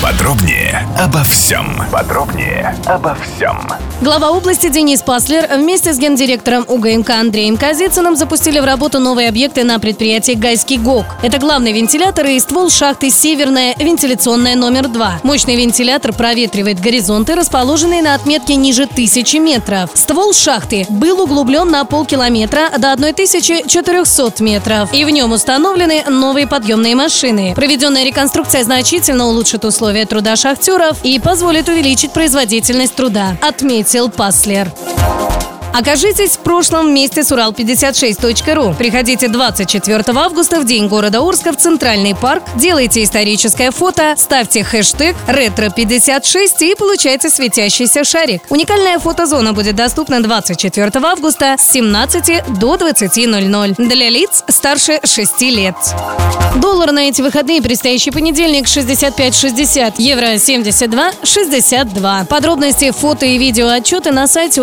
Подробнее обо всем. Подробнее обо всем. Глава области Денис Паслер вместе с гендиректором УГМК Андреем Казицыным запустили в работу новые объекты на предприятии «Гайский ГОК». Это главный вентилятор и ствол шахты «Северная» вентиляционная номер 2. Мощный вентилятор проветривает горизонты, расположенные на отметке ниже тысячи метров. Ствол шахты был углублен на полкилометра до 1400 метров. И в нем установлены новые подъемные машины. Проведенная реконструкция значительно улучшит условия труда шахтеров и позволит увеличить производительность труда, отметил Паслер. Окажитесь в прошлом вместе с Урал56.ру. Приходите 24 августа в День города Орска в Центральный парк, делайте историческое фото, ставьте хэштег «Ретро56» и получайте светящийся шарик. Уникальная фотозона будет доступна 24 августа с 17 до 20.00 для лиц старше 6 лет. Доллар на эти выходные предстоящий понедельник 65.60, евро 72.62. Подробности, фото и видео отчеты на сайте